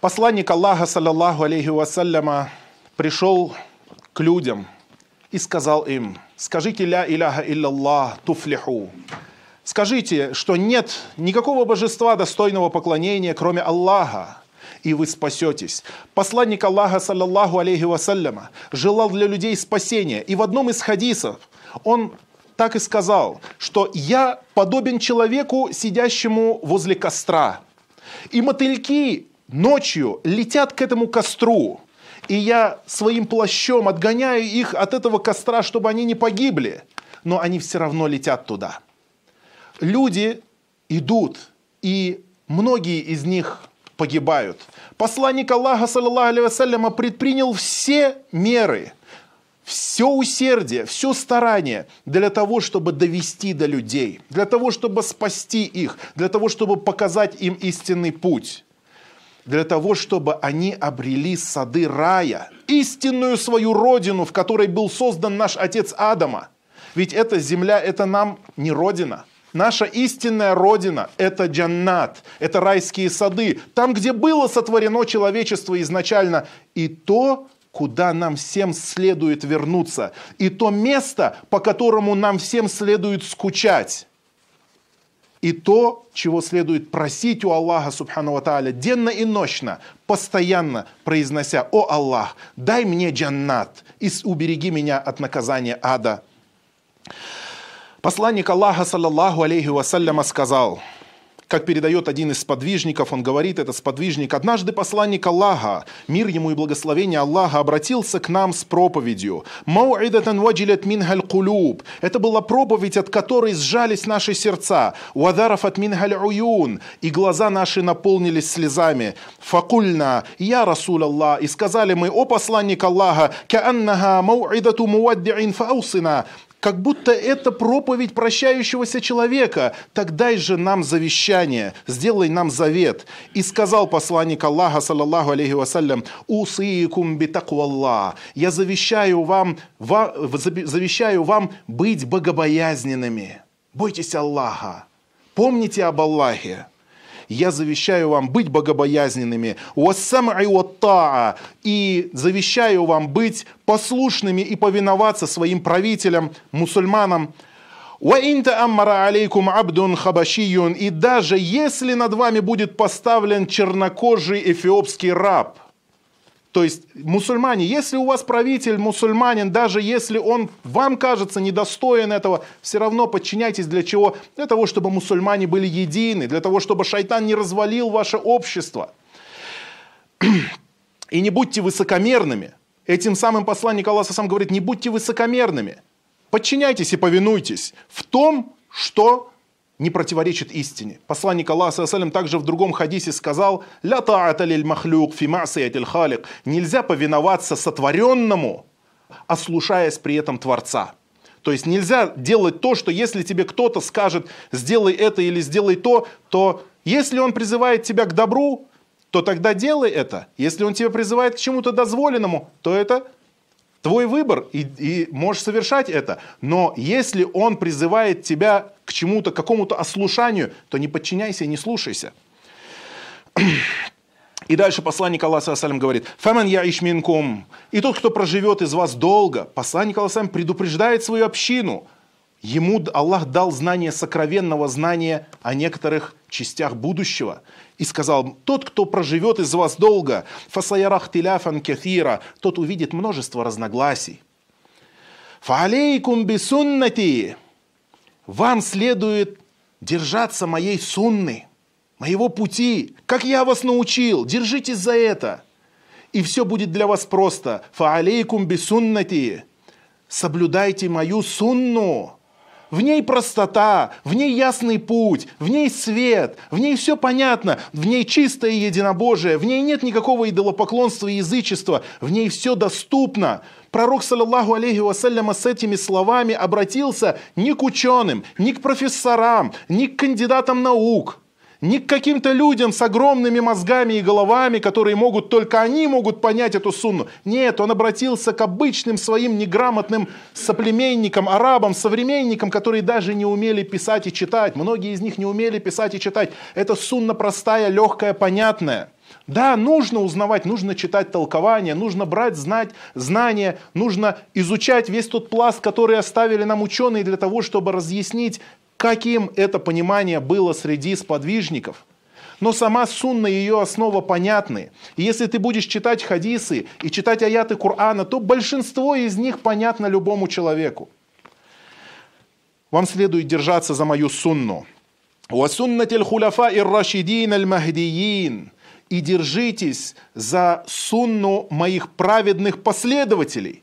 Посланник Аллаха, саллаллаху алейхи вассаляма, пришел к людям и сказал им, скажите ля иляха илляллах туфлиху. Скажите, что нет никакого божества достойного поклонения, кроме Аллаха, и вы спасетесь. Посланник Аллаха, саллаллаху алейхи вассаляма, желал для людей спасения. И в одном из хадисов он так и сказал, что я подобен человеку, сидящему возле костра. И мотыльки ночью летят к этому костру, и я своим плащом отгоняю их от этого костра, чтобы они не погибли, но они все равно летят туда. Люди идут, и многие из них погибают. Посланник Аллаха, саллаллаху алейhi предпринял все меры, все усердие, все старание для того, чтобы довести до людей, для того, чтобы спасти их, для того, чтобы показать им истинный путь для того, чтобы они обрели сады рая, истинную свою родину, в которой был создан наш отец Адама. Ведь эта земля, это нам не родина. Наша истинная родина – это джаннат, это райские сады, там, где было сотворено человечество изначально, и то, куда нам всем следует вернуться, и то место, по которому нам всем следует скучать и то, чего следует просить у Аллаха Субхану Ва денно и ночно, постоянно произнося «О Аллах, дай мне джаннат и убереги меня от наказания ада». Посланник Аллаха, саллаллаху алейхи вассаляма, сказал – как передает один из сподвижников, он говорит, это сподвижник, однажды посланник Аллаха, мир ему и благословение Аллаха, обратился к нам с проповедью. Это была проповедь, от которой сжались наши сердца. «Вадарафат минхаль уюн». И глаза наши наполнились слезами. «Факульна, я Расул Аллах». И сказали мы, о посланник Аллаха, «Кааннаха мау'идату муадди'ин фаусина» как будто это проповедь прощающегося человека. Так дай же нам завещание, сделай нам завет. И сказал посланник Аллаха, саллаллаху алейхи вассалям, «Усиикум битакваллах». Я завещаю вам, завещаю вам быть богобоязненными. Бойтесь Аллаха. Помните об Аллахе я завещаю вам быть богобоязненными, и завещаю вам быть послушными и повиноваться своим правителям, мусульманам, и даже если над вами будет поставлен чернокожий эфиопский раб – то есть мусульмане, если у вас правитель мусульманин, даже если он вам кажется недостоин этого, все равно подчиняйтесь для чего? Для того, чтобы мусульмане были едины, для того, чтобы шайтан не развалил ваше общество. И не будьте высокомерными. Этим самым посланник Аллаха сам говорит, не будьте высокомерными. Подчиняйтесь и повинуйтесь в том, что не противоречит истине. Посланник Аллаха салям также в другом хадисе сказал «Ля та'ата лиль махлюк фи ма'сиятиль халик» Нельзя повиноваться сотворенному, ослушаясь при этом Творца. То есть нельзя делать то, что если тебе кто-то скажет «сделай это» или «сделай то», то если он призывает тебя к добру, то тогда делай это. Если он тебя призывает к чему-то дозволенному, то это твой выбор, и, и можешь совершать это. Но если он призывает тебя к чему-то, к какому-то ослушанию, то не подчиняйся и не слушайся. И дальше посланник Аллаха Салям говорит, «Фаман я ишминкум». И тот, кто проживет из вас долго, посланник Аллаха предупреждает свою общину. Ему Аллах дал знание сокровенного знания о некоторых частях будущего. И сказал, тот, кто проживет из вас долго, фасаярах тиляфан кефира, тот увидит множество разногласий. Фаалейкум бисуннати, вам следует держаться моей сунны, моего пути, как я вас научил, держитесь за это. И все будет для вас просто. Фаалейкум бисуннати, соблюдайте мою сунну. В ней простота, в ней ясный путь, в ней свет, в ней все понятно, в ней чистое единобожие, в ней нет никакого идолопоклонства и язычества, в ней все доступно. Пророк, саллаллаху алейхи вассаляма, с этими словами обратился не к ученым, не к профессорам, не к кандидатам наук, не к каким-то людям с огромными мозгами и головами, которые могут, только они могут понять эту сунну. Нет, он обратился к обычным своим неграмотным соплеменникам, арабам, современникам, которые даже не умели писать и читать. Многие из них не умели писать и читать. Это сунна простая, легкая, понятная. Да, нужно узнавать, нужно читать толкования, нужно брать знать, знания, нужно изучать весь тот пласт, который оставили нам ученые для того, чтобы разъяснить, каким это понимание было среди сподвижников. Но сама сунна и ее основа понятны. И если ты будешь читать хадисы и читать аяты Корана, то большинство из них понятно любому человеку. Вам следует держаться за мою сунну. وَسُنَّةِ الْخُلَفَاءِ الرَّاشِدِينَ الْمَهْدِيِّينَ и держитесь за сунну моих праведных последователей,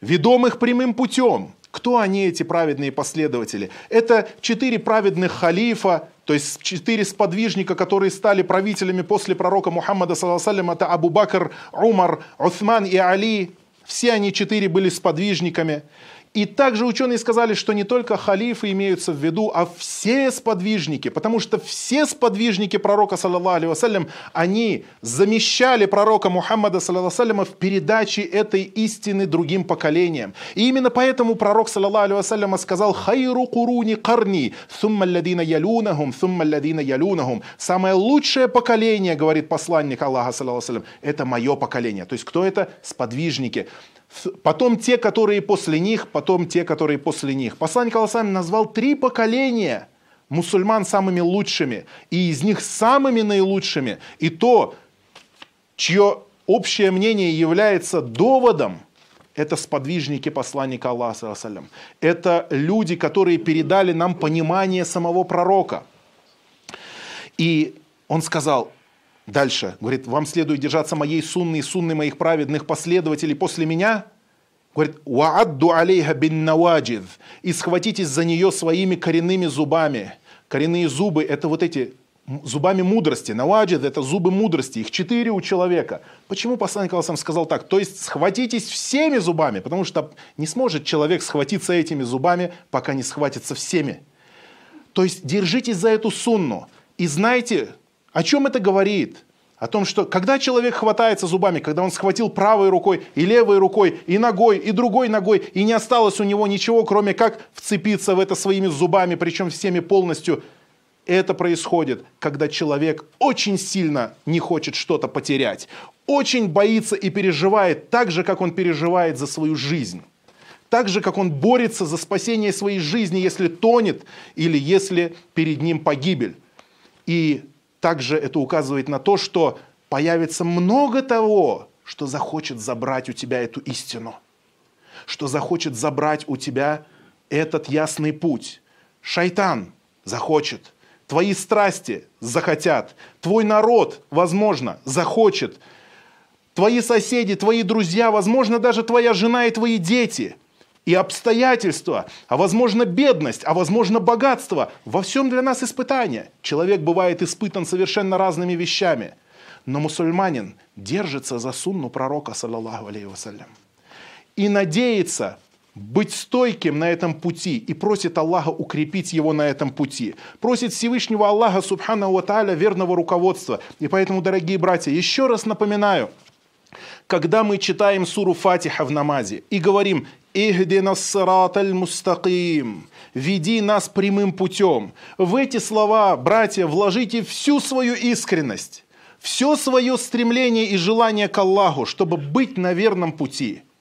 ведомых прямым путем. Кто они, эти праведные последователи? Это четыре праведных халифа, то есть четыре сподвижника, которые стали правителями после пророка Мухаммада, саллаху это Абу Бакр, Умар, Уthман и Али. Все они четыре были сподвижниками. И также ученые сказали, что не только халифы имеются в виду, а все сподвижники, потому что все сподвижники пророка, саллаллаху вассалям, они замещали пророка Мухаммада, саллаллаху в передаче этой истины другим поколениям. И именно поэтому пророк, саллаллаху вассалям, сказал «Хайру куруни карни, сумма ладина ялунахум, сумма ладина ялунахум». Самое лучшее поколение, говорит посланник Аллаха, саллаллаху это мое поколение. То есть кто это? Сподвижники потом те, которые после них, потом те, которые после них. Посланник Аллаха назвал три поколения мусульман самыми лучшими, и из них самыми наилучшими, и то, чье общее мнение является доводом, это сподвижники посланника Аллаха. Это люди, которые передали нам понимание самого пророка. И он сказал, Дальше, говорит, вам следует держаться моей сунны и сунны моих праведных последователей после меня. Говорит, «Ваадду алейха бин наваджид» и схватитесь за нее своими коренными зубами. Коренные зубы – это вот эти зубами мудрости. Наваджид – это зубы мудрости. Их четыре у человека. Почему посланник Аллахам сказал так? То есть схватитесь всеми зубами, потому что не сможет человек схватиться этими зубами, пока не схватится всеми. То есть держитесь за эту сунну. И знайте, о чем это говорит? О том, что когда человек хватается зубами, когда он схватил правой рукой и левой рукой, и ногой, и другой ногой, и не осталось у него ничего, кроме как вцепиться в это своими зубами, причем всеми полностью, это происходит, когда человек очень сильно не хочет что-то потерять, очень боится и переживает так же, как он переживает за свою жизнь. Так же, как он борется за спасение своей жизни, если тонет или если перед ним погибель. И также это указывает на то, что появится много того, что захочет забрать у тебя эту истину, что захочет забрать у тебя этот ясный путь. Шайтан захочет, твои страсти захотят, твой народ, возможно, захочет, твои соседи, твои друзья, возможно, даже твоя жена и твои дети – и обстоятельства, а возможно бедность, а возможно богатство. Во всем для нас испытание. Человек бывает испытан совершенно разными вещами. Но мусульманин держится за сунну пророка, саллаллаху алейhi вассалям. И надеется быть стойким на этом пути и просит Аллаха укрепить его на этом пути. Просит Всевышнего Аллаха, субхану ва верного руководства. И поэтому, дорогие братья, еще раз напоминаю, когда мы читаем суру Фатиха в намазе и говорим «Ихдина сарат мустаким» «Веди нас прямым путем». В эти слова, братья, вложите всю свою искренность, все свое стремление и желание к Аллаху, чтобы быть на верном пути –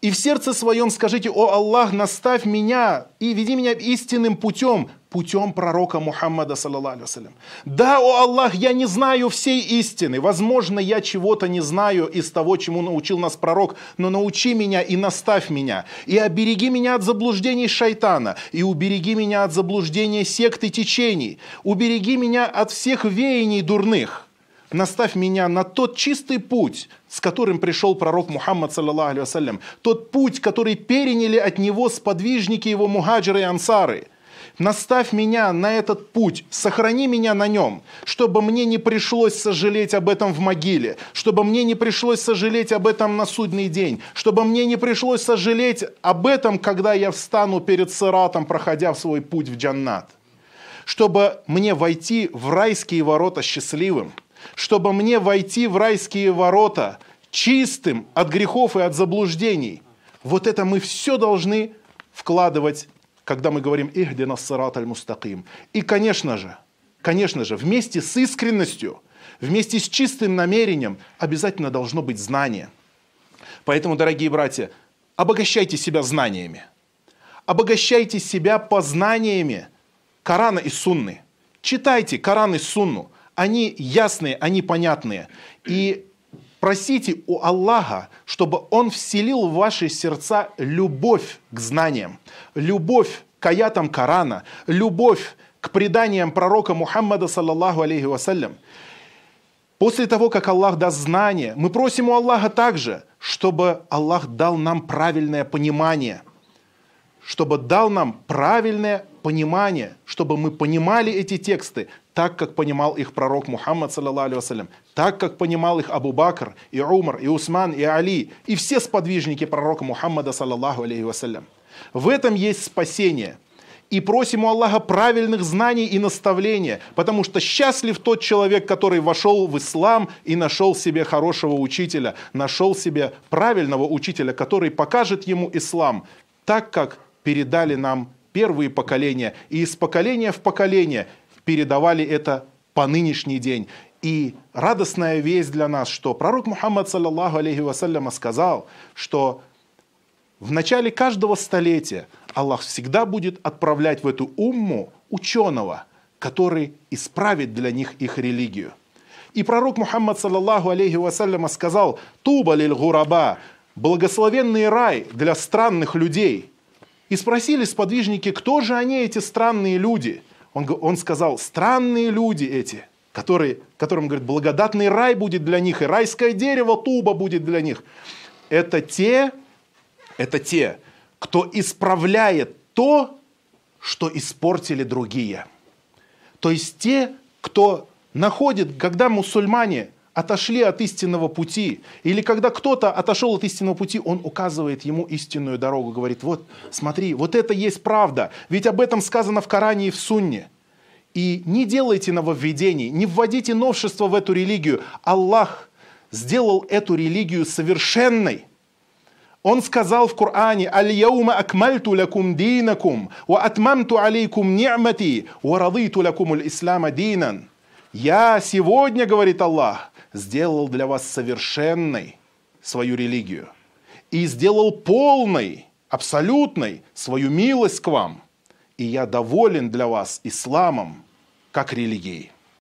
и в сердце своем скажите, о Аллах, наставь меня и веди меня истинным путем, путем пророка Мухаммада, саллаллаху Да, о Аллах, я не знаю всей истины. Возможно, я чего-то не знаю из того, чему научил нас пророк, но научи меня и наставь меня. И обереги меня от заблуждений шайтана, и убереги меня от заблуждения секты течений. Убереги меня от всех веяний дурных наставь меня на тот чистый путь, с которым пришел пророк Мухаммад, саллаллаху алейhi тот путь, который переняли от него сподвижники его мухаджиры и ансары. Наставь меня на этот путь, сохрани меня на нем, чтобы мне не пришлось сожалеть об этом в могиле, чтобы мне не пришлось сожалеть об этом на судный день, чтобы мне не пришлось сожалеть об этом, когда я встану перед сыратом, проходя свой путь в джаннат, чтобы мне войти в райские ворота счастливым – чтобы мне войти в райские ворота чистым от грехов и от заблуждений. Вот это мы все должны вкладывать, когда мы говорим «Ихдина сарат аль-мустаким». И, конечно же, конечно же, вместе с искренностью, вместе с чистым намерением обязательно должно быть знание. Поэтому, дорогие братья, обогащайте себя знаниями. Обогащайте себя познаниями Корана и Сунны. Читайте Коран и Сунну. Они ясные, они понятные. И просите у Аллаха, чтобы Он вселил в ваши сердца любовь к знаниям, любовь к аятам Корана, любовь к преданиям пророка Мухаммада, саллаллаху алейхи вассалям. После того, как Аллах даст знание, мы просим у Аллаха также, чтобы Аллах дал нам правильное понимание, чтобы дал нам правильное понимание, чтобы мы понимали эти тексты так, как понимал их пророк Мухаммад, саллаллаху так, как понимал их Абу Бакр, и Умар, и Усман, и Али, и все сподвижники пророка Мухаммада, саллаллаху алейхи. В этом есть спасение. И просим у Аллаха правильных знаний и наставления, потому что счастлив тот человек, который вошел в ислам и нашел себе хорошего учителя, нашел себе правильного учителя, который покажет ему ислам так, как передали нам первые поколения. И из поколения в поколение передавали это по нынешний день. И радостная весть для нас, что пророк Мухаммад, саллаллаху алейхи вассаляма, сказал, что в начале каждого столетия Аллах всегда будет отправлять в эту умму ученого, который исправит для них их религию. И пророк Мухаммад, саллаллаху алейхи вассаляма, сказал, «Туба лиль гураба» – благословенный рай для странных людей. И спросили сподвижники, кто же они, эти странные люди? Он, он сказал, странные люди эти, которые, которым, говорит, благодатный рай будет для них, и райское дерево туба будет для них. Это те, это те, кто исправляет то, что испортили другие. То есть те, кто находит, когда мусульмане отошли от истинного пути, или когда кто-то отошел от истинного пути, он указывает ему истинную дорогу, говорит, вот смотри, вот это есть правда, ведь об этом сказано в Коране и в Сунне. И не делайте нововведений, не вводите новшества в эту религию. Аллах сделал эту религию совершенной. Он сказал в Коране, «Аль-яума акмальту лакум динакум, ва атмамту алейкум ни'мати, ва радиту лакум аль-ислама динан». Я сегодня, говорит Аллах, сделал для вас совершенной свою религию и сделал полной, абсолютной свою милость к вам. И я доволен для вас исламом как религией.